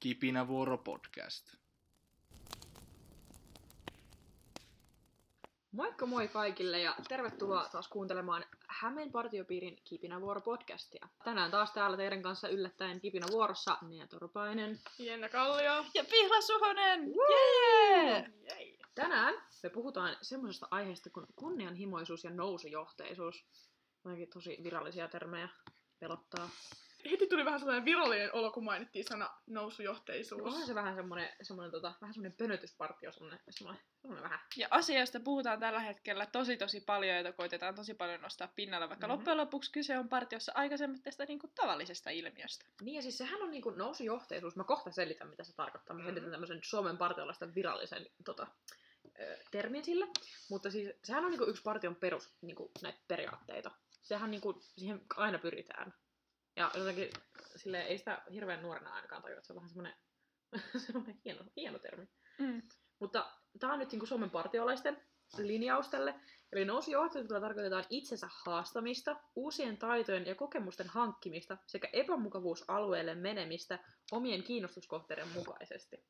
Kipinävuoro podcast. Moikka moi kaikille ja tervetuloa taas kuuntelemaan Hämeen partiopiirin Kipinävuoro podcastia. Tänään taas täällä teidän kanssa yllättäen Kipinävuorossa Nea Torpainen. Jenna Kallio. Ja Pihla Suhonen! Jei. Tänään me puhutaan semmoisesta aiheesta kuin kunnianhimoisuus ja nousujohteisuus. Jotenkin tosi virallisia termejä pelottaa. Heti tuli vähän sellainen virallinen olo, kun mainittiin sana nousujohteisuus. Onhan se vähän semmoinen, semmoinen, tota, vähän semmoinen pönötyspartio, semmoinen, semmoinen, semmoinen vähän. Ja asiasta puhutaan tällä hetkellä tosi tosi paljon, jota koitetaan tosi paljon nostaa pinnalle, vaikka Mhm. mm-hmm. loppujen lopuksi kyse on partiossa aikaisemmasta niin kuin tavallisesta ilmiöstä. Niin ja siis sehän on niinku nousujohteisuus. Mä kohta selitän, mitä se tarkoittaa. Mä selitän tämmöisen Suomen partiolaisten virallisen tota, termin sille. Mutta siis sehän on niinku yksi partion perus niinku, näitä periaatteita. Sehän niinku, siihen aina pyritään. Ja jotenkin sille ei sitä hirveän nuorena ainakaan tajua, että se on vähän semmoinen, semmoinen hieno, hieno termi. Mm. Mutta tämä on nyt niinku Suomen partiolaisten linjaus tälle. Eli nousujohtajuudella tarkoitetaan itsensä haastamista, uusien taitojen ja kokemusten hankkimista sekä epämukavuusalueelle menemistä omien kiinnostuskohteiden mukaisesti.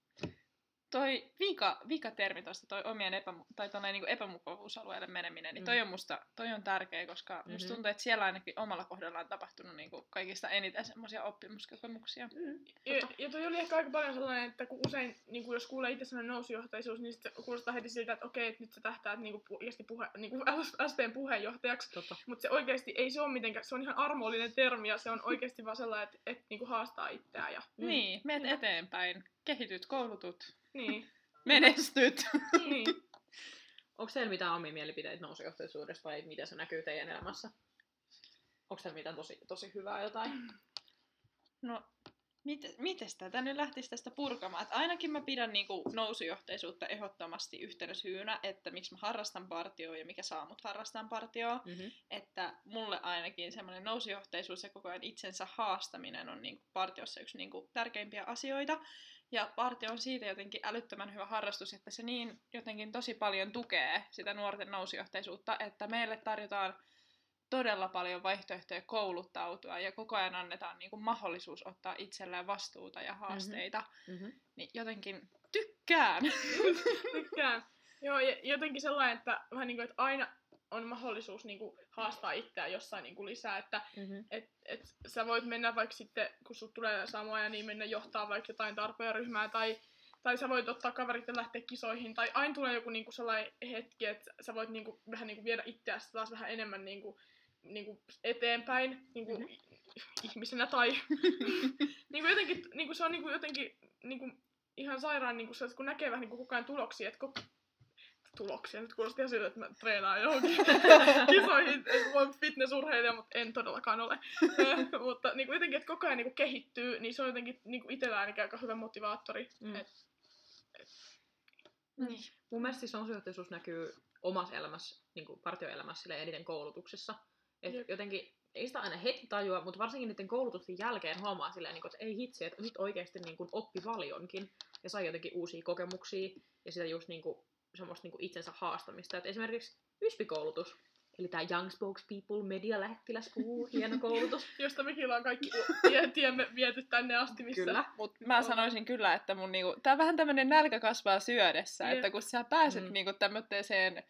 Toi vika, vika termi tuosta, toi omien epä, tai tonne niin epämukavuusalueelle meneminen, niin toi, Mm. on musta, toi on tärkeä, koska mm-hmm. musta Mhm. tuntuu, että siellä ainakin omalla kohdalla on tapahtunut niin kuin kaikista eniten semmoisia oppimuskokemuksia. Mm. Ja, ja toi oli ehkä aika paljon sellainen, että kun usein, niin kun jos kuulee itse sellainen nousujohteisuus, niin sit se kuulostaa heti siltä, että okei, että nyt sä tähtäät niin kuin, oikeasti puhe, niin kuin SPn puheenjohtajaksi. Totta. Mutta se oikeasti ei se ole mitenkään, se on ihan armollinen termi ja se on oikeasti vaan sellainen, että, että niin kuin haastaa itseään. Ja, Mm. Niin, meet Kyllä. eteenpäin, kehityt, koulutut, niin, menestyt. niin. Onko teillä mitään omia mielipiteitä nousujohteisuudesta vai miten se näkyy teidän elämässä? Onko teillä mitään tosi, tosi hyvää jotain? No, mit, mites tätä nyt lähtisi tästä purkamaan? Et ainakin mä pidän niinku nousujohteisuutta ehdottomasti yhtenä syynä, että miksi mä harrastan partioa ja mikä saa mut harrastaa partioa. Mm-hmm. Että mulle ainakin semmoinen nousujohteisuus ja koko ajan itsensä haastaminen on niinku partiossa yksi niinku tärkeimpiä asioita. Ja partio on siitä jotenkin älyttömän hyvä harrastus, että se niin jotenkin tosi paljon tukee sitä nuorten nousujohteisuutta, että meille tarjotaan todella paljon vaihtoehtoja kouluttautua ja koko ajan annetaan niinku mahdollisuus ottaa itselleen vastuuta ja haasteita. Mm-hmm. Niin jotenkin tykkään. Tykkään. Joo, jotenkin sellainen, että vähän niin kuin, että aina on mahdollisuus niin kuin, haastaa itseään jossain niin kuin, lisää, että Mm-hmm. et, et sä voit mennä vaikka sitten, kun sut tulee samoja, niin mennä johtaa vaikka jotain tarpeeryhmää tai tai sä voit ottaa kaverit ja lähteä kisoihin, tai aina tulee joku niinku sellainen hetki, että sä voit niinku, vähän niinku viedä itseäsi taas vähän enemmän niinku, niinku eteenpäin niinku Mhm. mm-hmm. ihmisenä, tai niinku jotenkin, niinku se on niinku jotenkin niinku ihan sairaan, niinku kun näkee vähän niinku koko ajan tuloksia, että koko, tuloksia, nyt kuulosti ihan siltä, että mä treenaan johonkin kisoihin, että olen fitnessurheilija, mutta en todellakaan ole. mutta niinku jotenkin, että koko ajan niinku kehittyy, niin se on jotenkin niinku itsellä ainakin aika hyvä motivaattori. Mm. Et, Niin. Mun mielestä siis nousujohteisuus näkyy omassa elämässä, niin kuin partioelämässä silleen eniten koulutuksessa. Et Jep. jotenkin, ei sitä aina heti tajua, mutta varsinkin niiden koulutusten jälkeen huomaa silleen, niin kuin, että ei hitsi, että nyt oikeasti niin kuin oppi paljonkin ja sai jotenkin uusia kokemuksia ja sitä just niin kuin, semmoista niin kuin itsensä haastamista. Et esimerkiksi YSPI-koulutus, eli tämä Young Spokespeople Media Lähettiläskuu, hieno koulutus. josta mekin ollaan kaikki tie, tiemme viety tänne asti, missä... Kyllä. Mut mä sanoisin kyllä, että mun niinku, tää on vähän tämmönen nälkä kasvaa syödessä, Jep. että kun sä pääset mm. niinku tämmöiseen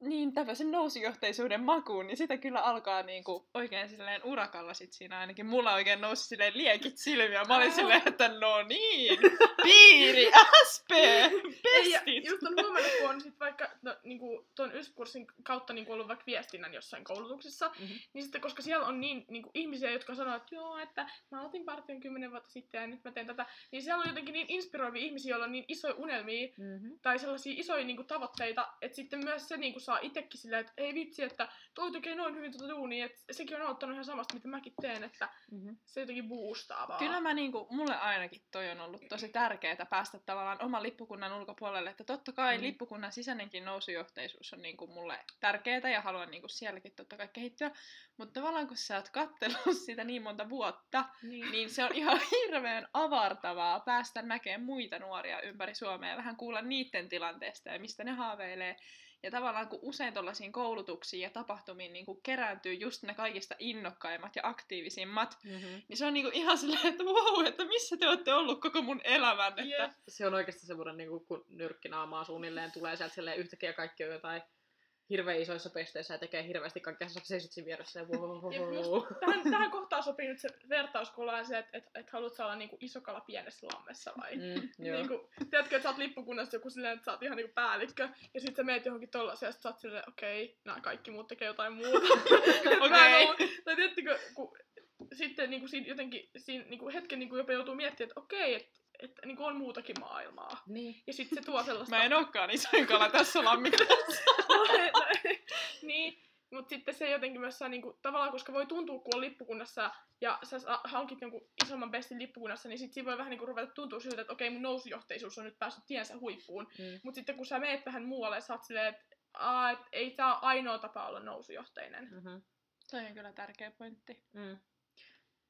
niin tämmöisen nousujohteisuuden makuun, niin sitä kyllä alkaa niinku oikein silleen urakalla sit siinä ainakin. Mulla oikein nousi silleen liekit silmiä. Mä olin silleen, että no niin, piiri, SP, Ei, ja pestit. just on huomannut, kun on sit vaikka no, niinku, tuon YS-kurssin kautta niinku ollut vaikka viestinnän jossain koulutuksessa, Mhm. niin sitten koska siellä on niin niinku, ihmisiä, jotka sanoo, että joo, että mä aloitin partion kymmenen vuotta sitten ja nyt mä teen tätä, niin siellä on jotenkin niin inspiroivia ihmisiä, joilla on niin isoja unelmia Mm-hmm. tai sellaisia isoja niinku, tavoitteita, että sitten myös se niinku, saa itsekin silleen, että ei vitsi, että toi tekee noin hyvin tuota duunia, että sekin on aloittanut ihan samasta, mitä mäkin teen, että Mm-hmm. se jotenkin boostaa vaan. Kyllä mä niinku, mulle ainakin toi on ollut tosi tärkeää päästä tavallaan oman lippukunnan ulkopuolelle, että totta kai Mm. mm. lippukunnan sisäinenkin nousujohteisuus on niinku mulle tärkeää ja haluan niinku sielläkin totta kai kehittyä, mutta tavallaan kun sä oot kattellut sitä niin monta vuotta, Niin. niin se on ihan hirveän avartavaa päästä näkemään muita nuoria ympäri Suomea ja vähän kuulla niiden tilanteesta ja mistä ne haaveilee. Ja tavallaan kun usein tuollaisiin koulutuksiin ja tapahtumiin niin kuin kerääntyy just ne kaikista innokkaimmat ja aktiivisimmat, Mm-hmm. niin se on niin kuin ihan silleen, että wow, että missä te olette ollut koko mun elämän. Että... Jep. Se on oikeasti semmoinen, niin kuin, kun nyrkkinaamaa suunnilleen tulee sieltä silleen yhtäkkiä kaikki on jotain hirveän isoissa pesteissä ja tekee hirveästi kaikkea, siinä vieressä ja tähän, tähän kohtaan sopii nyt se vertaus, kun ollaan se, että et, et haluat olla niinku iso kala pienessä lammessa vai? Mm. Niinku, tiedätkö, että sä oot lippukunnassa joku silleen, että sä oot ihan niinku päällikkö, ja sit sä meet johonkin tollasia, ja sit sä oot silleen, okei, okay, nämä kaikki muut tekee jotain muuta. En oo- tai tiedättekö, kun sitten niinku siinä jotenkin siinä niinku hetken niinku jopa joutuu miettimään, että okei, että että niinku on muutakin maailmaa. Niin. Ja sitten se tuo sellaista... Mä en olekaan isoin kala tässä lammikossa. niin, mutta sitten se jotenkin myös saa niinku, tavallaan, koska voi tuntua, kun on lippukunnassa ja sä hankit jonkun isomman bestin lippukunnassa, niin sit siinä voi vähän niinku ruveta tuntua siltä, että okei, mun nousujohteisuus on nyt päässyt tiensä huippuun. Mm. Mutta sitten kun sä meet vähän muualle, sä oot silleen, että et ei tää ole ainoa tapa olla nousujohteinen. Mm-hmm. Toi on kyllä tärkeä pointti. Mm.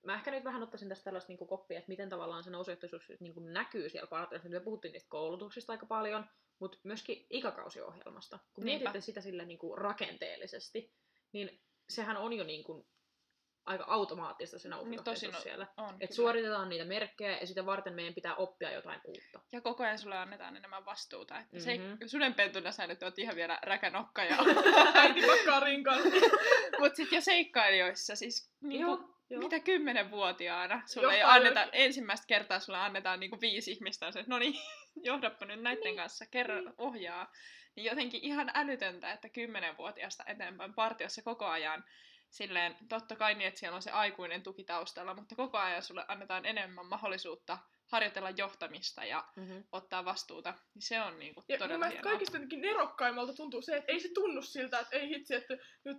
Mä ehkä nyt vähän ottaisin tästä tällaista niin koppia, että miten tavallaan se nousujohtaisuus niin näkyy siellä partioissa. Me puhuttiin niistä koulutuksista aika paljon, mutta myöskin ikäkausiohjelmasta. Kun Niinpä. mietitte sitä sille niin kuin rakenteellisesti, niin sehän on jo niin kuin aika automaattista se nousujohtaisuus Niin no- siellä. On, Et kyllä. suoritetaan niitä merkkejä ja sitä varten meidän pitää oppia jotain uutta. Ja koko ajan sulle annetaan enemmän vastuuta. Että Mhm. mm-hmm. se, sudenpentuna sä nyt oot ihan vielä räkänokka. Ja... Äiti pakkaa rinkan. Mut sit jo seikkailijoissa, siis niinku, Joo, joo. mitä kymmenenvuotiaana sulle ei anneta, ensimmäistä kertaa sulle annetaan niinku viisi ihmistä, se, no niin, johdappa nyt näiden Niin, kanssa, kerran niin. ohjaa. Niin jotenkin ihan älytöntä, että kymmenenvuotiaasta eteenpäin partiossa koko ajan silleen, totta kai niin, että siellä on se aikuinen tuki taustalla, mutta koko ajan sulle annetaan enemmän mahdollisuutta harjoitella johtamista ja Mm-hmm. ottaa vastuuta, niin se on niinku Ja todella hienoa. kaikista jotenkin nerokkaimmalta tuntuu se, että ei se tunnu siltä, että ei hitsi, että nyt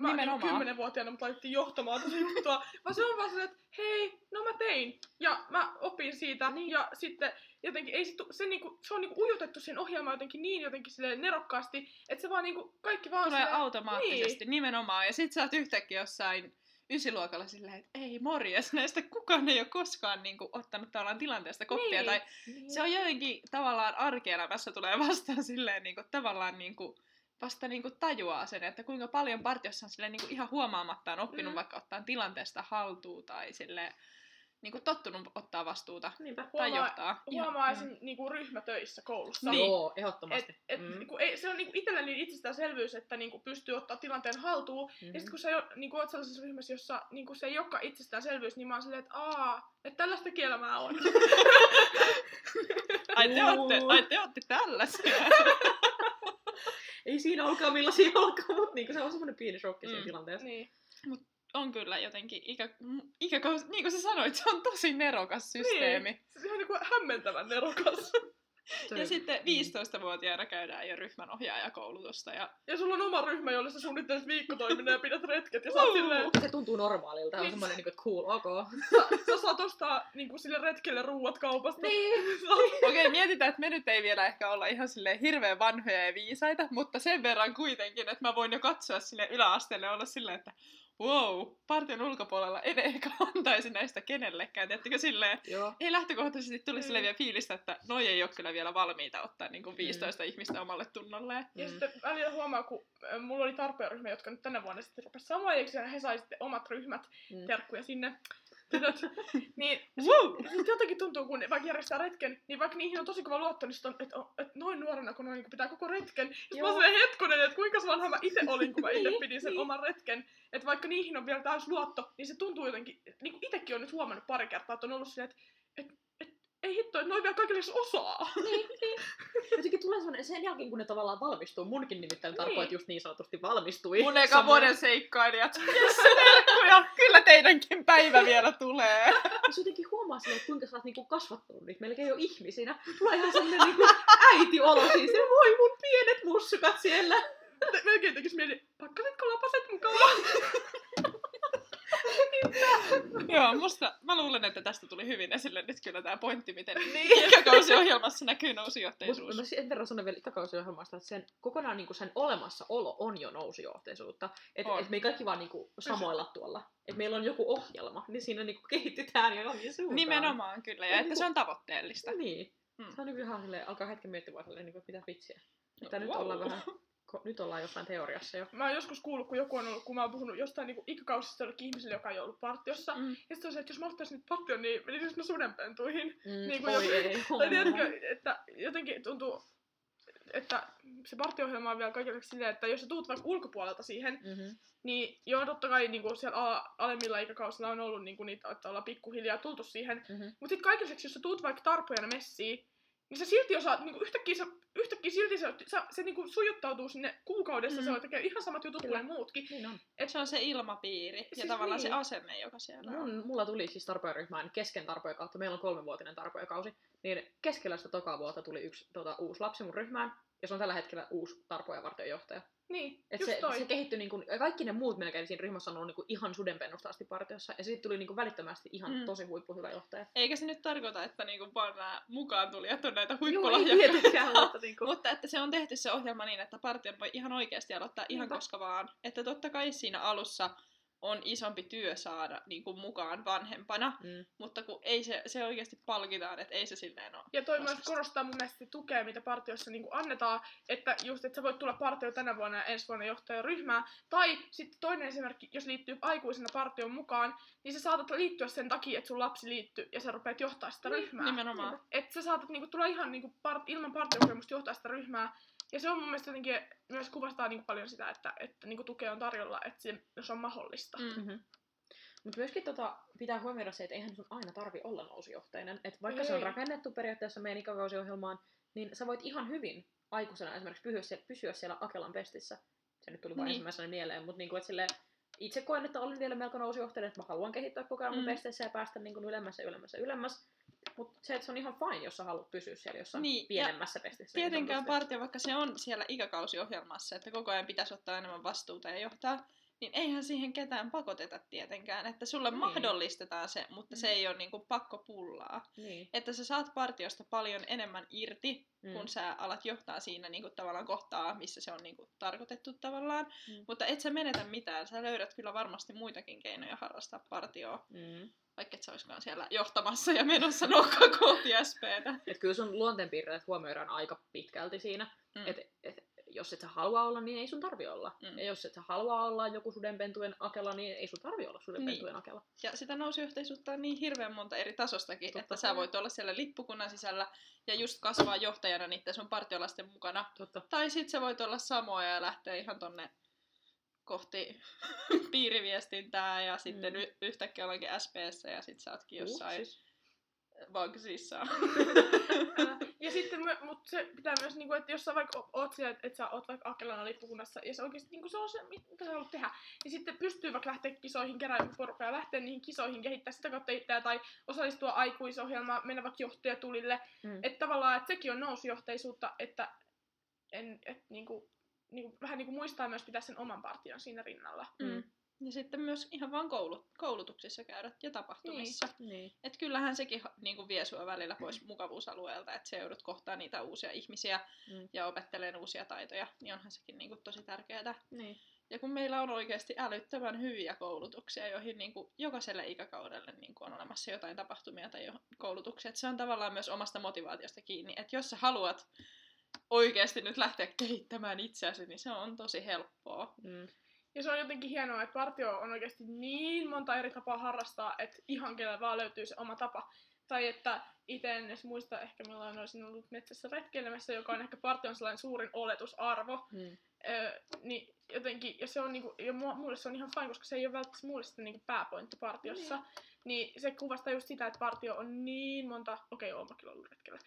mä niin Nimenomaan. kymmenenvuotiaana mut laitettiin johtamaan tätä juttua, vaan se on vaan silleen, että hei, no mä tein, ja mä opin siitä, Niin. ja sitten jotenkin ei se, tu- se, niinku, se on niinku ujutettu siihen ohjelmaan jotenkin niin jotenkin silleen nerokkaasti, että se vaan niinku, kaikki vaan Tulee silleen, automaattisesti, nimenomaan. Ja sit sä oot yhtäkkiä jossain ysiluokalla silleen, että ei morjes, näistä kukaan ei ole koskaan niin kuin, ottanut tavallaan tilanteesta koppia. Niin. Tai se on jotenkin tavallaan arkielämässä tulee vastaan silleen niin kuin, tavallaan niin kuin, vasta niin kuin tajuaa sen, että kuinka paljon partiossa on silleen, niin kuin, ihan huomaamattaan oppinut Mm. mm. vaikka ottaa tilanteesta haltuun tai silleen, niin kuin, tottunut ottaa vastuuta Niinpä. tai Huomaa- johtaa. huomaa Ihan- esim. niinku ryhmätöissä koulussa. Niin. Joo, ehdottomasti. Et, et, Mm. kun ei, se on niinku itsellä niin itsestäänselvyys, että niinku pystyy ottaa tilanteen haltuun. Mhm. Ja sitten kun sä jo, niinku oot sellaisessa ryhmässä, jossa niinku se ei olekaan itsestäänselvyys, niin mä oon silleen, että aa, että tällaista elämää on. Ai te ootte, ai te ootte tällaisia. Ei siinä olkaa millaisia olkaa, mutta niinku se on semmoinen pieni shokki siinä Mm. tilanteessa. niin. on kyllä jotenkin ikä, ikäkausi, niin kuin sä sanoit, se on tosi nerokas systeemi. Niin. Se on ihan niinku hämmentävän nerokas. Se- Ja sitten mm. 15-vuotiaana käydään jo ryhmän ohjaajakoulutusta. Ja... Ja sulla on oma ryhmä, jolle sä suunnittelet viikkotoiminnan ja pidät retket. Ja oot silleen, Se tuntuu normaalilta, on Niin. semmoinen niinku, että cool, ok. sä, sä saat ostaa niinku sille retkelle ruuat kaupasta. Niin. Okei, mietitään, että me nyt ei vielä ehkä olla ihan silleen hirveän vanhoja ja viisaita, mutta sen verran kuitenkin, että mä voin jo katsoa sille yläasteelle olla silleen, että wow, partion ulkopuolella en ehkä antaisi näistä kenellekään. Tiedättekö silleen, Joo. ei lähtökohtaisesti tuli Mm. vielä fiilistä, että noi ei ole kyllä vielä valmiita ottaa niin kuin 15 ihmistä omalle tunnolleen. Ja Mm. sitten välillä huomaa, kun mulla oli tarpeenryhmä, jotka nyt tänä vuonna sitten rupesi samoiksi, ja he sai sitten omat ryhmät, Mm. terkkuja sinne. Niin Wow! sit jotenkin tuntuu, kun vaikka järjestää retken, niin vaikka niihin on tosi kova luotto, niin on, että, että noin nuorena, kun noin niin pitää koko retken. Sitten mä silleen hetkonen, että kuinka vanha mä itse olin, kun mä itse Niin, pidin sen niin. oman retken. Että vaikka niihin on vielä täys luotto, niin se tuntuu jotenkin, niin kuin itsekin on nyt huomannut pari kertaa, että on ollut silleen, että et, et, ei hitto, että noin vielä kaikille edes osaa. Niin, niin. Jotenkin tulee semmoinen, sen jälkeen kun ne tavallaan valmistuu, munkin nimittäin Niin. tarkoit just niin sanotusti valmistui. Mun eka vuoden seikkailijat. Yes, terkkuja! Kyllä teidänkin päivä vielä tulee. Ja se jotenkin huomaa silleen, että kuinka sä oot niinku kasvattanut niitä melkein jo ihmisinä. Tulee ihan semmoinen niinku äitiolo siis. Voi mun pienet mussukat siellä. Me- Melkein tekis mieli, pakkasitko lapaset mukaan? Joo, musta, mä luulen, että tästä tuli hyvin esille nyt kyllä tämä pointti, miten Niin. ikäkausiohjelmassa näkyy Mutta nousujohteisuus. mä sen verran sanon vielä ikäkausiohjelmasta, että sen, kokonaan niinku sen olemassaolo on jo nousujohteisuutta. Että et me ei kaikki vaan niinku samoilla tuolla. Että meillä on joku ohjelma, niin siinä niinku kehitytään jo johonkin suuntaan. Nimenomaan kyllä, ja Ja että niinku- se on tavoitteellista. Niin. Mm. Se on niinku ihan silleen, alkaa hetken miettiä vaan silleen, niinku, mitä vitsiä. Että nyt Wow. ollaan vähän nyt ollaan jossain teoriassa jo. Mä oon joskus kuullut, kun joku on ollut, kun mä oon puhunut jostain niinku ikäkausista jollekin ihmiselle, joka ei ollut partiossa. Mm. Ja sitten on se, että jos mä ottaisin nyt partion, niin menisin mä sudenpentuihin. Mm, Niin kuin oi joku- ei. Tai tiedätkö, että jotenkin tuntuu, että se partio-ohjelma on vielä kaikille silleen, että jos sä tuut vaikka ulkopuolelta siihen, Mm-hmm. niin joo, totta kai niin kuin siellä alemmilla ikäkausilla on ollut niin kuin niitä, että ollaan pikkuhiljaa tultu siihen. Mm-hmm. Mutta sitten lisäksi, jos sä tuut vaikka tarpojana messiin, niin sä silti osaat, niin kuin yhtäkkiä, sä, yhtäkkiä silti se, se, se niin kuin sujuttautuu sinne kuukaudessa, Mm. se tekee ihan samat jutut Kyllä. kuin muutkin. Niin on. Se on se ilmapiiri ja Siis tavallaan se niin. asenne, joka siellä on. Mun, mulla tuli siis tarpojaryhmään kesken tarpoja kautta, meillä on kolmenvuotinen tarpojakausi, niin keskellä sitä tokaa vuotta tuli yksi tota, uusi lapsi mun ryhmään, ja se on tällä hetkellä uusi tarpoja johtaja. Niin, Et just se, toi. se kehittyi niin kuin, kaikki ne muut melkein siinä ryhmässä on ollut niin kuin ihan sudenpennusta asti partiossa, ja siitä tuli niin kuin välittömästi ihan Mm. tosi huippuhyvä johtaja. Eikä se nyt tarkoita, että niinku vaan nämä mukaan tulijat on näitä Joo, ei huippulahjakkaita. mutta niin kuin, Mutta että se on tehty se ohjelma niin, että partion voi ihan oikeasti aloittaa ihan Niinpä. koska vaan. Että totta kai siinä alussa on isompi työ saada niin kuin mukaan vanhempana, mm, mutta kun ei se, se oikeasti palkitaan, että ei se silleen ole. Ja toi myös raskasta. korostaa mun mielestä tukea, mitä partiossa niin annetaan, että just, että sä voit tulla partio tänä vuonna ja ensi vuonna johtajan ryhmään. Tai sitten toinen esimerkki, jos liittyy aikuisena partion mukaan, niin sä saatat liittyä sen takia, että sun lapsi liittyy ja sä rupeat johtaa sitä ryhmää. Nimenomaan. Että sä saatat niinku tulla ihan niinku part, ilman partiokokemusta johtaa sitä ryhmää. Ja se on mun mielestä jotenkin myös kuvastaa niinku paljon sitä, että, että niinku tukea on tarjolla, että se, se on mahdollista. Mm. mm-hmm. Mutta myöskin tota, pitää huomioida se, että eihän sun aina tarvi olla nousujohtainen. Et vaikka se on Ei. rakennettu periaatteessa meidän ikäkausiohjelmaan, niin sä voit ihan hyvin aikuisena esimerkiksi pysyä, siellä, pysyä siellä Akelan pestissä. Se nyt tuli vain Niin. ensimmäisenä mieleen, mutta niinku, silleen, itse koen, että olen vielä melko nousujohtaja, että mä haluan kehittyä koko ajan mun Mm. pesteissä ja päästä niin ylemmäs ja ylemmäs ja ylemmäs. Mutta se, että se on ihan fine, jos sä haluat pysyä siellä jossain Niin, pienemmässä pestissä. niin Tietenkään partio, vaikka se on siellä ikäkausiohjelmassa, että koko ajan pitäisi ottaa enemmän vastuuta ja johtaa, niin eihän siihen ketään pakoteta tietenkään. Että sulle Niin. mahdollistetaan se, mutta se Mm. ei ole niinku pakko pullaa. Niin. Että sä saat partiosta paljon enemmän irti, Mm. kun sä alat johtaa siinä niinku tavallaan kohtaa, missä se on niinku tarkoitettu tavallaan. Mm. Mutta et sä menetä mitään. Sä löydät kyllä varmasti muitakin keinoja harrastaa partioa, Mm. Vaikka et sä oiskaan siellä johtamassa ja menossa nokka kohti SPtä. Et kyllä sun luonteenpiirteet huomioidaan aika pitkälti siinä. Mm. Et, et, jos et sä halua olla, niin ei sun tarvi olla. Mm. Ja jos et sä halua olla joku sudenpentujen akela, niin ei sun tarvi olla sudenpentujen akela. Ja sitä nousyhteisöstä on niin hirveän monta eri tasostakin, Totta että sä kai. voit olla siellä lippukunnan sisällä ja just kasvaa johtajana niiden sun partiolaisten mukana. Totta. Tai sit sä voit olla samoja ja lähteä ihan tonne kohti piiriviestintää ja sitten Mm. y- yhtäkkiä ollaankin SPS ja sit sä ootkin jossain. Älä. Ja sitten, mut se pitää myös, niinku, että jos sä vaikka oot siellä, että sä oot vaikka Akelana lippukunnassa, ja se oikeesti niinku, se on se, mitä sä haluat tehdä, niin sitten pystyy vaikka lähteä kisoihin, kerää porukkaa ja lähteä niihin kisoihin, kehittää sitä kautta itseä, tai osallistua aikuisohjelmaan, mennä vaikka johtajatulille. Mm. Että tavallaan, että sekin on nousujohteisuutta, että en, et, niinku, niinku, vähän niinku muistaa myös pitää sen oman partion siinä rinnalla. Mm. Ja sitten myös ihan vaan koulut, koulutuksissa käydä ja tapahtumissa. Niin. Et kyllähän sekin niin kuin vie sua välillä pois mukavuusalueelta, että sä joudut kohtaan niitä uusia ihmisiä Mm. ja opetteleen uusia taitoja, niin onhan sekin niin kuin tosi tärkeää. Niin. Ja kun meillä on oikeasti älyttömän hyviä koulutuksia, joihin niin kuin jokaiselle ikäkaudelle niin kuin on olemassa jotain tapahtumia tai jo- koulutuksia, että se on tavallaan myös omasta motivaatiosta kiinni. Että jos sä haluat oikeasti nyt lähteä kehittämään itseäsi, niin se on tosi helppoa. Mm. Ja se on jotenkin hienoa, että partio on oikeasti niin monta eri tapaa harrastaa, että ihan kenellä vaan löytyy se oma tapa. Tai että itse en edes muista ehkä milloin olisin ollut metsässä retkeilemässä, joka on ehkä partion sellainen suurin oletusarvo. Mm. Öö, niin jotenkin, ja se on niinku, ja mulle se on ihan fine, koska se ei ole välttämättä mulle sitten niinku pääpointti partiossa. Niin. Niin se kuvastaa just sitä, että partio on niin monta, okei, okay, oon kyllä ollut retkellä,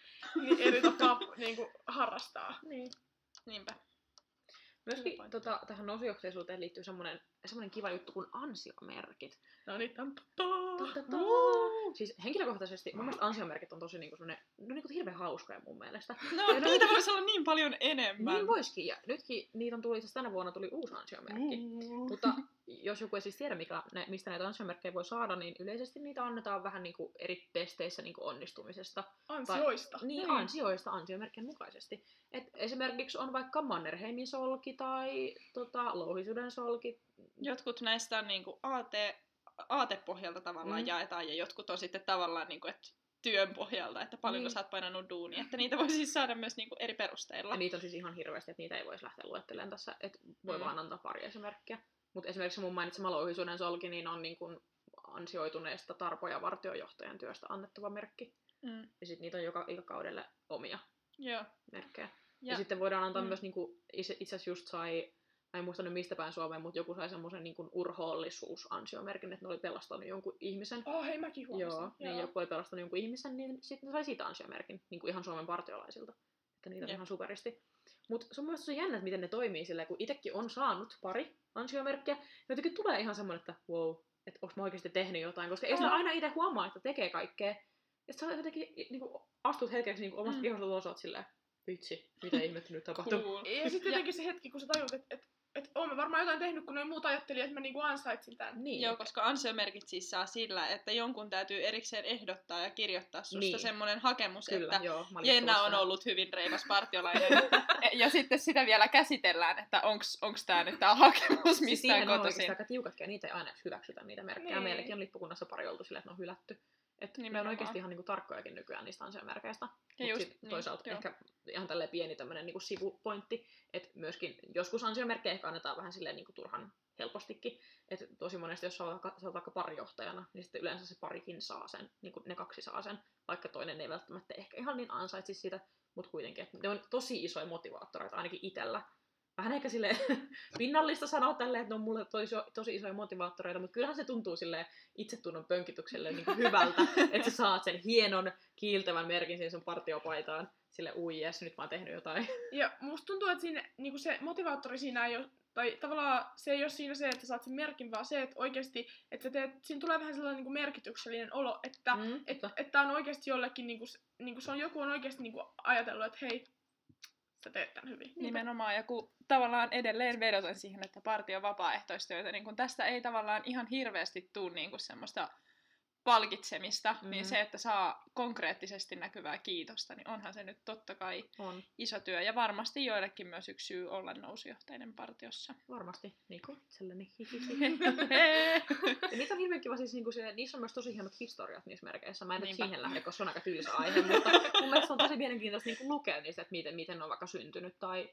niin eri tapaa niinku harrastaa. Niin. Niinpä. Myöskin tota, tähän nousujohteisuuteen liittyy semmoinen, semmoinen kiva juttu kuin ansiomerkit. No niin, tam, tam, Ta- ta- ta. Siis henkilökohtaisesti mun mielestä ansiomerkit on tosi niinku semmoinen, no niinku hirveän hauskoja mun mielestä. No, Ja ne- niitä voisi olla niin paljon enemmän. Niin voisikin, ja nytkin niitä on tullut, itse tänä vuonna tuli uusi ansiomerkki. Mutta jos joku ei siis tiedä, mikä, nä- mistä näitä ansiomerkkejä voi saada, niin yleisesti niitä annetaan vähän niin kuin eri testeissä niin kuin onnistumisesta. Ansioista. Niin, Niin. ansioista ansiomerkkien mukaisesti. Et esimerkiksi on vaikka Mannerheimin solki tai tota, Louhisuuden solki. Jotkut näistä on niinku AT, aatepohjalta tavallaan Mm. jaetaan ja jotkut on sitten tavallaan, niinku, että työn pohjalta, että paljonko Niin. sä oot painanut duunia. Että niitä voi siis saada myös niinku eri perusteilla. Ja niitä on siis ihan hirveästi, että niitä ei voisi lähteä luettelemaan tässä, että voi Mm. vaan antaa pari esimerkkiä. Mutta esimerkiksi mun mainitsema louhisuuden solki, niin on niin kuin ansioituneesta Tarpo- ja vartiojohtajan työstä annettava merkki. Mm. Ja sitten niitä on joka, joka kaudelle omia Joo. merkkejä. Ja, Ja, sitten voidaan antaa mm. myös, niin kuin, itse itse asiassa just sai, mä en muista nyt mistä päin Suomeen, mutta joku sai semmoisen niin urhoollisuusansiomerkin, että ne oli pelastanut jonkun ihmisen. Oh, hei mäkin huomasin. Joo, niin joku oli pelastanut jonkun ihmisen, niin sitten ne sai siitä ansiomerkin, niin kuin ihan Suomen partiolaisilta. Että niitä on Jep. ihan superisti. Mutta se on myös tosi jännä, että miten ne toimii silleen, kun itsekin on saanut pari ansiomerkkiä, niin jotenkin tulee ihan semmoinen, että wow, että onko mä oikeasti tehnyt jotain, koska ei sillä Aa. aina itse huomaa, että tekee kaikkea. Ja sä jotenkin niin kuin, astut hetkeksi niin kuin omasta Mm. kehosta ulos, silleen, vitsi, mitä ihmettä nyt tapahtuu. cool. Ja sitten jotenkin se hetki, kun sä tajut, että et, et oon mä varmaan jotain tehnyt, kun noin muut ajatteli, että mä niinku ansaitsin tän. Niin. Joo, koska ansiomerkit siis saa sillä, että jonkun täytyy erikseen ehdottaa ja kirjoittaa susta Niin. semmoinen hakemus, Kyllä, että joo. Jenna tullut on ollut hyvin reipas partiolainen. ja sitten sitä vielä käsitellään, että onks, onks tää nyt tää hakemus Siis mistään siihen on oikeasti kotoisin. aika tiukatkin, ja niitä ei aina hyväksytä niitä merkkejä. Niin. Niin. Meilläkin on lippukunnassa pari oltu silleen, että ne on hylätty. Että ne on oikeasti ihan niinku tarkkojakin nykyään niistä ansiomerkeistä. Ja just sitten niin, toisaalta joo. ehkä ihan tälleen pieni tämmöinen niinku sivupointti, että myöskin joskus ansiomerkkejä ehkä annetaan vähän silleen niinku turhan helpostikin. Että tosi monesti, jos sä oot, vaikka, sä oot vaikka parijohtajana, niin sitten yleensä se parikin saa sen, niin kuin ne kaksi saa sen, vaikka toinen ei välttämättä ehkä ihan niin ansaitsi sitä, mutta kuitenkin, ne on tosi isoja motivaattoreita ainakin itsellä. Vähän ehkä sille pinnallista sanoa tälleen, että ne on mulle tosi, tosi isoja motivaattoreita, mutta kyllähän se tuntuu sille itsetunnon pönkitykselle niin kuin hyvältä, että sä saat sen hienon kiiltävän merkin siihen sun partiopaitaan, sille ui jes, nyt mä oon tehnyt jotain. Ja musta tuntuu, että siinä, niinku se motivaattori siinä ei ole, tai tavallaan se ei ole siinä se, että saat sen merkin, vaan se, että oikeasti, että teet, siinä tulee vähän sellainen niinku merkityksellinen olo, että Mm, että totta. et tää on oikeasti jollekin, niinku, s- niinku se on joku on oikeasti niinku ajatellut, että hei, sä teet tän hyvin. Nimenomaan, ja kun tavallaan edelleen vedoten siihen, että partio vapaaehtoistyötä, niin kun tästä ei tavallaan ihan hirveästi tule niin kuin semmoista palkitsemista, mm. niin se, että saa konkreettisesti näkyvää kiitosta, niin onhan se nyt totta kai On, iso työ, ja varmasti joillekin myös yksi syy olla nousujohtainen partiossa. varmasti, niin kuin itselleni. Ja niitä on hirveän kiva, siis niinku se, niissä on myös tosi hienot historiat niissä merkeissä. Mä en nyt siihen lähde, koska se on aika tylsä aihe, mutta mun mielestä se on tosi mielenkiintoista niinku lukea niistä, että miten, miten ne on vaikka syntynyt tai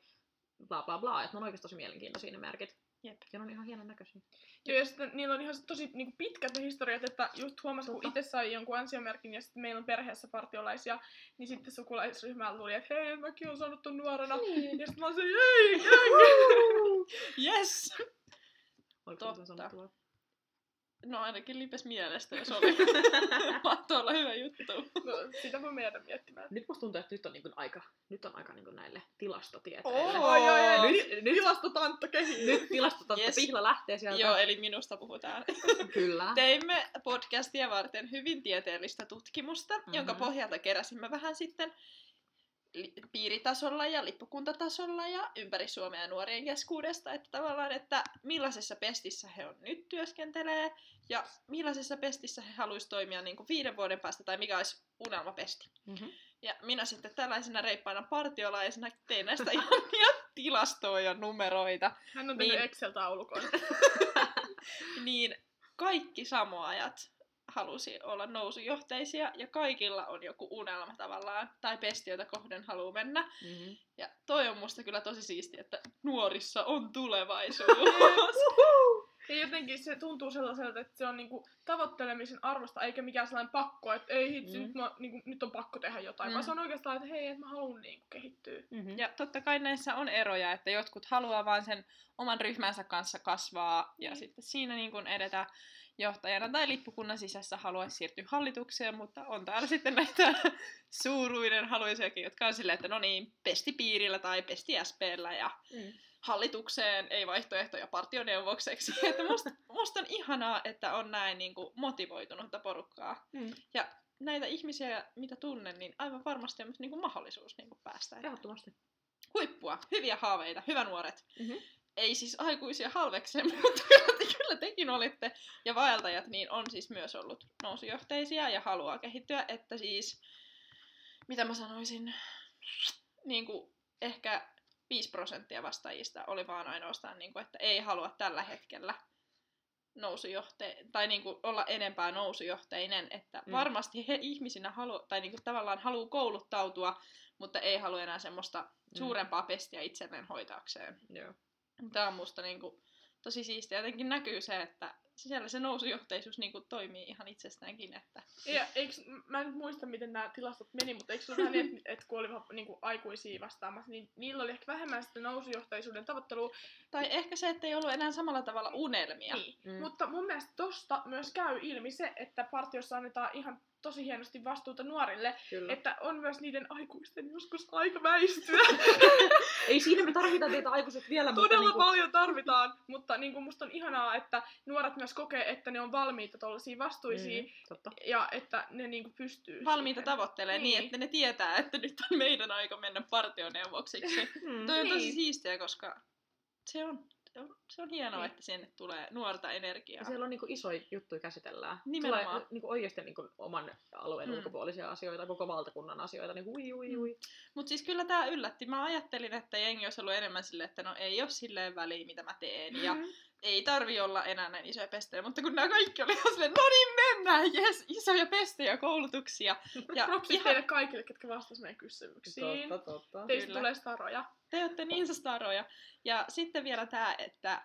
bla bla bla, että ne on oikeasti tosi mielenkiintoisia ne merkit. Jep. Ja ne on ihan hienon näköisiä. Joo, ja sitten niillä on ihan tosi niinku pitkät ne historiat, että just huomasin, kun itse sai jonkun ansiomerkin ja sitten meillä on perheessä partiolaisia, niin sitten sukulaisryhmällä tuli, että hei, mäkin olen saanut ton nuorena. Niin. Ja sitten mä oon se, ei, ei. Yes! Oliko Totta. No ainakin lipes mielestä, jos oli. Mahto olla hyvä juttu. No, sitä voi meidän miettimään. Nyt musta tuntuu, että nyt on, niinku aika, nyt on aika niinku näille tilastotieteille. Oo. Oi, oi, oi, Nyt, nyt, nyt, tilastotantta kehittyy. nyt tilastototta Yes. pihla lähtee sieltä. Joo, eli minusta puhutaan. Kyllä. Teimme podcastia varten hyvin tieteellistä tutkimusta, mm-hmm. jonka pohjalta keräsimme vähän sitten li- piiritasolla ja lippukuntatasolla ja ympäri Suomea nuorien keskuudesta, että tavallaan, että millaisessa pestissä he on nyt työskentelee ja millaisessa pestissä he haluaisi toimia niin kuin viiden vuoden päästä tai mikä olisi unelmapesti. Mm-hmm. Ja minä sitten tällaisena reippaana partiolaisena tein näistä ihania tilastoja ja numeroita, Hän on tehnyt Niin. Excel-taulukon. niin kaikki samoajat halusi olla nousujohteisia ja kaikilla on joku unelma tavallaan tai pesti, jota kohden haluaa mennä. Mm-hmm. Ja toi on musta kyllä tosi siisti, että nuorissa on tulevaisuus. Ja jotenkin se tuntuu sellaiselta, että se on niinku tavoittelemisen arvosta, eikä mikään sellainen pakko, että ei hitsi, Mm. nyt, mä, niinku, nyt on pakko tehdä jotain, Mm. vaan se on oikeastaan, että hei, että mä haluan niinku kehittyä. Mm-hmm. ja totta kai näissä on eroja, että jotkut haluaa vaan sen oman ryhmänsä kanssa kasvaa ja Mm. sitten siinä niin kuin edetä johtajana tai lippukunnan sisässä haluaisi siirtyä hallitukseen, mutta on täällä sitten näitä suuruiden haluisiakin, jotka on silleen, että no niin, pesti piirillä tai pesti SPllä ja Mm. hallitukseen, ei vaihtoehtoja partioneuvokseksi. Että musta, musta on ihanaa, että on näin niin kuin, motivoitunutta porukkaa. Mm. Ja näitä ihmisiä, mitä tunnen, niin aivan varmasti on myös niin kuin, mahdollisuus niin kuin, päästä. Ehdottomasti. Huippua, hyviä haaveita, hyvä nuoret. Mhm. Ei siis aikuisia halvekseen, mutta kyllä, kyllä tekin olitte. Ja vaeltajat niin on siis myös ollut nousujohteisia ja haluaa kehittyä, että siis, mitä mä sanoisin, niin kuin ehkä 5 prosenttia vastaajista oli vaan ainoastaan, niin kuin, että ei halua tällä hetkellä nousujohte tai niinku olla enempää nousujohteinen, että Mm. varmasti he ihmisinä halu, tai niinku tavallaan haluaa kouluttautua, mutta ei halua enää semmoista suurempaa pestiä itselleen hoitaakseen. Joo. Tämä on musta niinku tosi siistiä. Jotenkin näkyy se, että siellä se nousujohteisuus niinku toimii ihan itsestäänkin. Että... Ja eiks, mä en nyt muista, miten nämä tilastot meni, mutta eikö se ole vähän niin, että et kun oli niinku, aikuisia vastaamassa, niin niillä oli ehkä vähemmän sitä nousujohtaisuuden tavoittelua. Tai ehkä se, että ei ollut enää samalla tavalla unelmia. Niin. Mm. Mutta mun mielestä tosta myös käy ilmi se, että partiossa annetaan ihan tosi hienosti vastuuta nuorille, Kyllä. että on myös niiden aikuisten joskus aika väistyä. Ei siinä me tarvitaan teitä aikuiset vielä, mutta Todella niinku, paljon tarvitaan, mutta niin kuin musta on ihanaa, että nuoret myös kokee, että ne on valmiita tuollaisiin vastuisiin Mm, totta. ja että ne niin kuin pystyy Valmiita siihen. tavoittelee niin. Niin. niin, että ne tietää, että nyt on meidän aika mennä partioneuvoksiksi. Mm. Toi on tosi Niin. siistiä, koska se on, se on, se on hienoa, Niin. että sinne tulee nuorta energiaa. Ja siellä on niinku isoja juttuja käsitellään. Nimenomaan. Tulee niinku oikeasti niinku oman alueen Mm. ulkopuolisia asioita, koko valtakunnan asioita. Niinku ui, ui, ui. Mutta siis kyllä tämä yllätti. Mä ajattelin, että jengi olisi ollut enemmän silleen, että no ei ole silleen väliä, mitä mä teen. Ja Mhm. Ei tarvi olla enää näin isoja pestejä. Mutta kun nämä kaikki oli ihan silleen, no niin mennään, jes, isoja pestejä, koulutuksia. Ja Propsit ihan, teille kaikille, ketkä vastasivat meidän kysymyksiin. Totta, totta. Teistä Kyllä. tulee staroja. te olette niin staroja. Ja sitten vielä tämä, että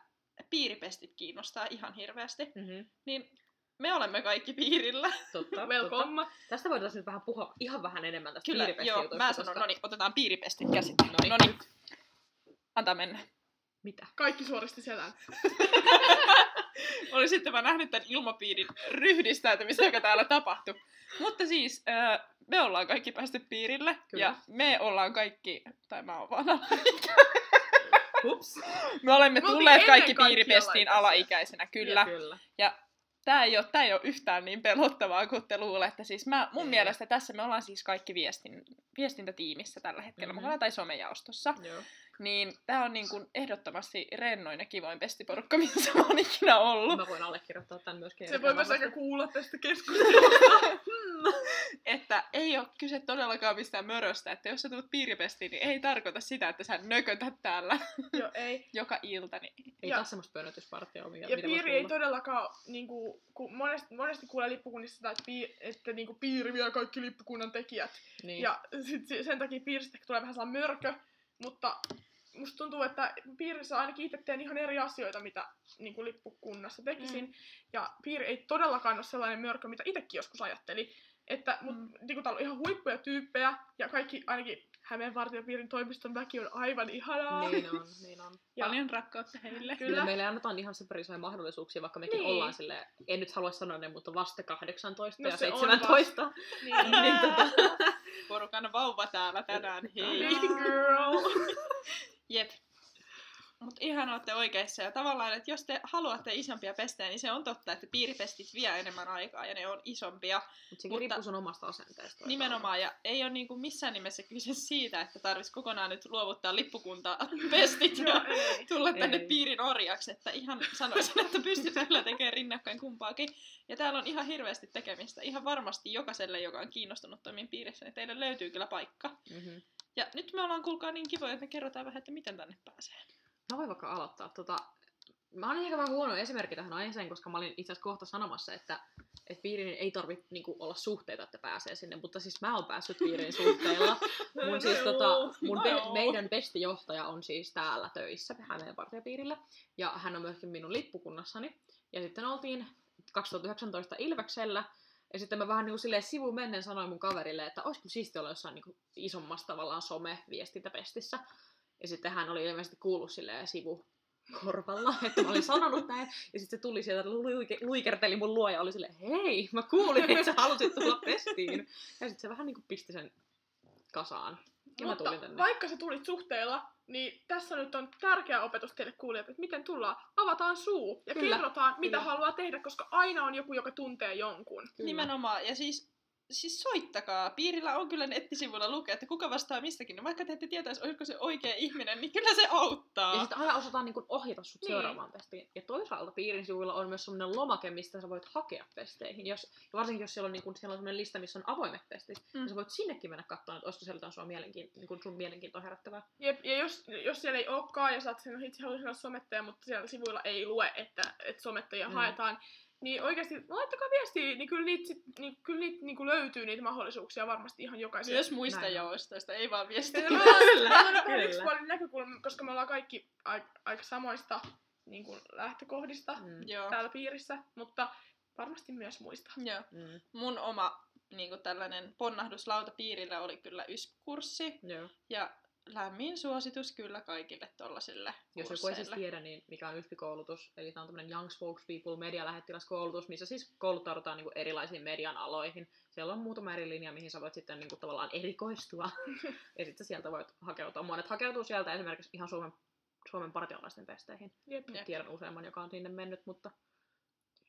piiripestit kiinnostaa ihan hirveästi. Mm-hmm. Niin me olemme kaikki piirillä. Totta, totta. Tästä voitaisiin nyt vähän puhua ihan vähän enemmän tästä Kyllä, joo, mä sanon, koska- no niin, otetaan piiripestit käsittelyyn. Noniin. No niin, antaa mennä. Mitä? Kaikki suoristi selän. Oli sitten mä nähnyt tämän ilmapiirin ryhdistäytymistä, joka täällä tapahtui. Mutta siis, äh, me ollaan kaikki päästy piirille. Kyllä. Ja me ollaan kaikki, tai mä oon vaan Ups. Me olemme Me tulleet kaikki piiripestiin alaikäisenä, kyllä. kyllä. Tää ei, ole, tää ei ole yhtään niin pelottavaa kuin te luulette. Siis mä, mun Ei. mielestä tässä me ollaan siis kaikki viestin, viestintätiimissä tällä hetkellä Mhm. mm-hmm. mukana, tai somejaostossa. Joo. Niin tää on niin kuin ehdottomasti rennoin ja kivoin pestiporukka, missä mä oon ikinä ollut. Mä voin allekirjoittaa tämän myöskin. Se voi myös ehkä kuulla tästä keskustelusta. Että ei ole kyse todellakaan mistään möröstä, että jos sä tulet piiripestiin, niin ei tarkoita sitä, että sä nökötät täällä Joo, ei. joka ilta. Niin... Ei Ja- taas semmoista pönötyspartia ole, mitä Ja piiri ei todellakaan, niinku, kun monesti, monesti kuulee lippukunnista sitä, että, piir, että niinku, piiri vie kaikki lippukunnan tekijät. Niin. Ja sit se- sen takia piiristä tulee vähän sellainen mörkö, mutta musta tuntuu, että piirissä ainakin itse teen ihan eri asioita, mitä niin kuin lippukunnassa tekisin. Mm. Ja piiri ei todellakaan ole sellainen mörkö, mitä itsekin joskus ajatteli. Että mut, Mm. niin kuin täällä on ihan huippuja tyyppejä, ja kaikki, ainakin Hämeen vartiopiirin toimiston väki on aivan ihanaa. Niin on, niin on. Ja- Paljon rakkautta heille. Kyllä. Kyllä. Meille annetaan ihan super isoja mahdollisuuksia, vaikka mekin Niin. ollaan sille, en nyt halua sanoa ne, mutta vasta 18 No ja se on 17. Niin. niin, tota, Porukan vauva täällä tänään. Hei. Girl. Jep. Mutta ihan olette oikeassa. Ja tavallaan, että jos te haluatte isompia pestejä, niin se on totta, että piiripestit vie enemmän aikaa ja ne on isompia. mutta sekin Mutta- riippuu sun omasta asenteesta. Nimenomaan. Ja ei ole niinku missään nimessä kyse siitä, että tarvitsisi kokonaan nyt luovuttaa lippukunta pestit ja ei. tulla tänne Ei. piirin orjaksi. Että ihan sanoisin, että pystyt kyllä tekemään rinnakkain kumpaakin. Ja täällä on ihan hirveästi tekemistä. Ihan varmasti jokaiselle, joka on kiinnostunut toimin piirissä, niin teille löytyy kyllä paikka. Mm-hmm. Ja nyt me ollaan kuulkaa niin kivoja, että me kerrotaan vähän, että miten tänne pääsee. Mä voin vaikka aloittaa. Tota, mä olen ehkä vähän huono esimerkki tähän aiheeseen, koska mä olin itse asiassa kohta sanomassa, että, että piirin ei tarvitse niinku, olla suhteita, että pääsee sinne, mutta siis mä oon päässyt piirin suhteilla. Mun siis, tota, mun be- meidän bestijohtaja on siis täällä töissä Hämeen partiopiirillä, ja hän on myöskin minun lippukunnassani. Ja sitten oltiin 2019 Ilveksellä, ja sitten mä vähän niin kuin silleen sivumennen sanoin mun kaverille, että olisiko siistiä olla jossain niin kuin isommassa tavallaan some-viestintäpestissä. Ja sitten hän oli ilmeisesti kuullut silleen sivu korvalla, että mä olin sanonut näin. Ja sitten se tuli sieltä, luike, luikerteli mun luo ja oli silleen, hei, mä kuulin, että sä halusit tulla pestiin. Ja sitten se vähän niin kuin pisti sen kasaan. Ja mä Mutta tulin tänne. vaikka sä tulit suhteella, niin tässä nyt on tärkeä opetus teille kuulijat, että miten tullaan. Avataan suu ja Kyllä, kerrotaan, mitä kyllä. haluaa tehdä, koska aina on joku, joka tuntee jonkun. Kyllä. Nimenomaan. Ja siis siis soittakaa. Piirillä on kyllä nettisivuilla lukee, että kuka vastaa mistäkin. No vaikka te ette tietäisi, olisiko se oikea ihminen, niin kyllä se auttaa. Ja sitten aina osataan niin kuin ohjata sut Niin. seuraavaan pestiin. Ja toisaalta piirin sivuilla on myös sellainen lomake, mistä sä voit hakea pesteihin. Jos, ja varsinkin jos siellä on, niin kuin, siellä on sellainen lista, missä on avoimet pestit, mm. Mm. niin sä voit sinnekin mennä katsomaan, että olisiko sieltä jotain sua mielenkiin, niin kuin sun mielenkiintoa herättävää. Jep, ja jos, jos siellä ei olekaan ja sä oot sen itse haluaisin olla somettaja, mutta siellä sivuilla ei lue, että, että somettajia mm. haetaan, niin oikeasti laittakaa viestiä, niin kyllä niitä, sit, niin, kyllä niitä niin kuin löytyy niitä mahdollisuuksia varmasti ihan jokaiselle. Myös muista Näin joustoista, ei vaan viestiä. Kyllä, on vähän kyllä. yksipuolinen näkökulma, koska me ollaan kaikki aika, aika samoista niin kuin lähtökohdista Mm. Joo. täällä piirissä, mutta varmasti myös muista. Joo. Mm. Mun oma niin kuin tällainen ponnahduslauta piirillä oli kyllä YSP-kurssi. Joo. Ja lämmin suositus kyllä kaikille tollasille Jos joku ei siis tiedä, niin mikä on YSPI-koulutus, eli tämä on tämmöinen Young Spokespeople medialähettiläskoulutus, missä siis kouluttaudutaan niin erilaisiin median aloihin. Siellä on muutama eri linja, mihin sä voit sitten niin kuin, tavallaan erikoistua. ja sitten sieltä voit hakeutua. Monet hakeutuu sieltä esimerkiksi ihan Suomen, Suomen partiolaisten pesteihin. Jep. Jep. Tiedän useamman, joka on sinne mennyt, mutta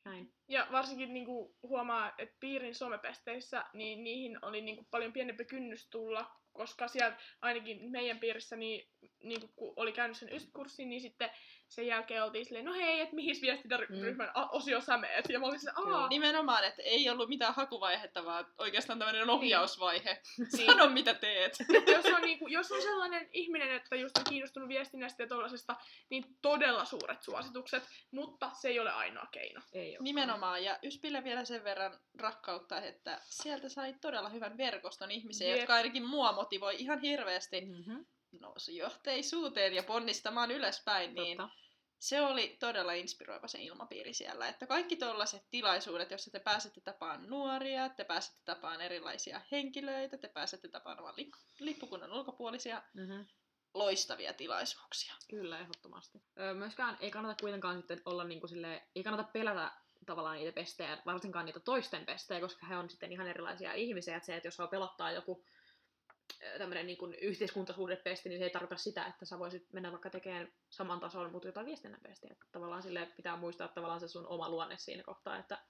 näin. Ja varsinkin niinku huomaa, että piirin somepesteissä, niin niihin oli niinku paljon pienempi kynnys tulla, koska siellä ainakin meidän piirissä, niin, niinku, kun oli käynyt sen YSP-kurssin, niin sitten sen jälkeen oltiin silleen, no hei, että mihin viestintäryhmän mm. osio sä meet? Ja mä olin silleen, Kyllä. aa, Nimenomaan, että ei ollut mitään hakuvaihetta, vaan oikeastaan tämmöinen ohjausvaihe. Niin. Sano mitä teet. jos on, niinku, jos on sellainen ihminen, että just on kiinnostunut viestinnästä ja tollasesta, niin todella suuret suositukset, mutta se ei ole ainoa keino. Ei ole. Nimenomaan, ja Yspille vielä sen verran rakkautta, että sieltä sai todella hyvän verkoston ihmisiä, Jep. jotka ainakin mua motivoi ihan hirveästi Mm-hmm. Nousujohteisuuteen ja ponnistamaan ylöspäin, niin Totta. se oli todella inspiroiva se ilmapiiri siellä. Että kaikki tollaiset tilaisuudet, joissa te pääsette tapaan nuoria, te pääsette tapaan erilaisia henkilöitä, te pääsette tapaamaan li- lippukunnan ulkopuolisia, Mm-hmm. loistavia tilaisuuksia. Kyllä, ehdottomasti. Öö, myöskään ei kannata kuitenkaan sitten olla niinku silleen, ei kannata pelätä tavallaan niitä pestejä, varsinkaan niitä toisten pestejä, koska he on sitten ihan erilaisia ihmisiä. Että se, että jos sua pelottaa joku tämmöinen niin yhteiskuntasuhdepesti, niin se ei tarkoita sitä, että sä voisit mennä vaikka tekemään saman tason, mutta jotain viestinnän pestiä. Että tavallaan sille pitää muistaa tavallaan se sun oma luonne siinä kohtaa, että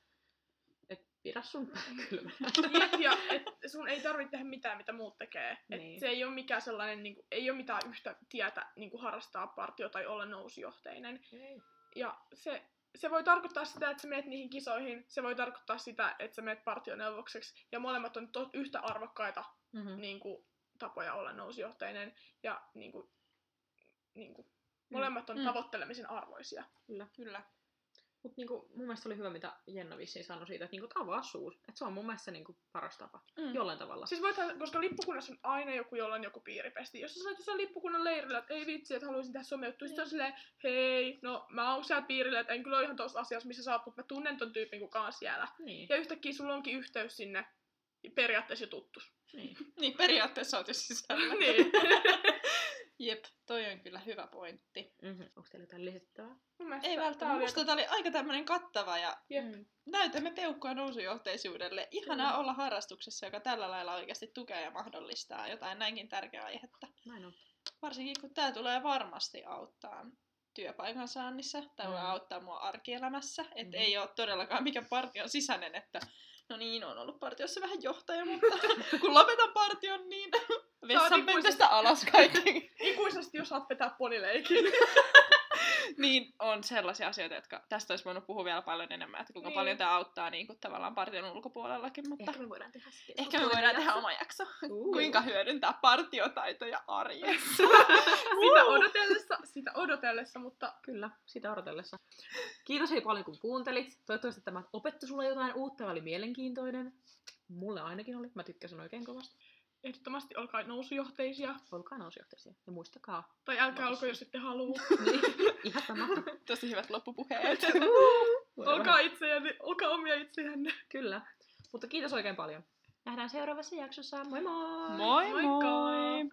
et pidä sun pää kylmänä. Jep, ja et sun ei tarvitse tehdä mitään, mitä muut tekee. Et Niin. Se ei ole mikään sellainen, niinku, ei ole mitään yhtä tietä niinku, harrastaa partio tai olla nousujohteinen. Ei. Ja se, se voi tarkoittaa sitä, että sä menet niihin kisoihin, se voi tarkoittaa sitä, että sä menet partioneuvokseksi, ja molemmat on to, yhtä arvokkaita Mm-hmm. niin kuin, tapoja olla nousujohteinen, ja niin kuin, niin kuin, molemmat on Mm. tavoittelemisen arvoisia. Kyllä. Kyllä. Mutta niinku, mun mielestä oli hyvä, mitä Jenna vissiin sanoi siitä, että niinku, avaa suus. Että se on mun mielestä niinku, paras tapa. Mm. Jollain tavalla. Siis voithan, koska lippukunnassa on aina joku, jolla on joku piiripesti. Jos sä sanoit jossain lippukunnan leirillä, että ei vitsi, että haluaisin tehdä somejuttuja, sitten on silleen, hei, no mä oon siellä piirillä, että en kyllä ole ihan tuossa asiassa, missä sä oot, mutta mä tunnen ton tyypin, kuka on siellä. Niin. Ja yhtäkkiä sulla onkin yhteys sinne, periaatteessa jo tuttu. Niin. Niin, periaatteessa oot jo sisällä. niin. Jep, toi on kyllä hyvä pointti. Mm-hmm. Onko teillä jotain lisättävää? Ei välttämättä. Musta tää oli aika tämmönen kattava ja Jep. Mm. näytämme peukkua nousujohteisuudelle. Ihanaa Kyllä. olla harrastuksessa, joka tällä lailla oikeasti tukee ja mahdollistaa jotain näinkin tärkeää aihetta. Näin on. Varsinkin kun tämä tulee varmasti auttaa työpaikan saannissa tai voi Mm. auttaa mua arkielämässä. Että Mhm. ei ole todellakaan mikään partion sisäinen, että no niin, on ollut partiossa vähän johtaja, mutta kun lopetan partion, niin vessanpöntöstä alas kaikki. Ikuisesti, jos saat vetää ponileikin. niin on sellaisia asioita, jotka tästä olisi voinut puhua vielä paljon enemmän, että kuinka Niin. paljon tämä auttaa niin kuin, tavallaan partion ulkopuolellakin, mutta Ehkä me voidaan tehdä ehkä me voidaan tehdä oma jakso. Uh. Kuinka hyödyntää partiotaitoja arjessa. sitä odotellessa, sitä odotellessa, mutta Kyllä, sitä odotellessa. Kiitos hei paljon kun kuuntelit. Toivottavasti tämä opetti sulle jotain uutta ja oli mielenkiintoinen. Mulle ainakin oli. Mä tykkäsin oikein kovasti. Ehdottomasti olkaa nousujohteisia. Olkaa nousijohteisia. Ja muistakaa. Tai älkää olko, jos ette halua. Niin, ihan sama. Tosi hyvät loppupuheet. olkaa itseänne, olkaa omia itseänne. Kyllä. Mutta kiitos oikein paljon. Nähdään seuraavassa jaksossa. Moi moi! Moi Moikka! moi!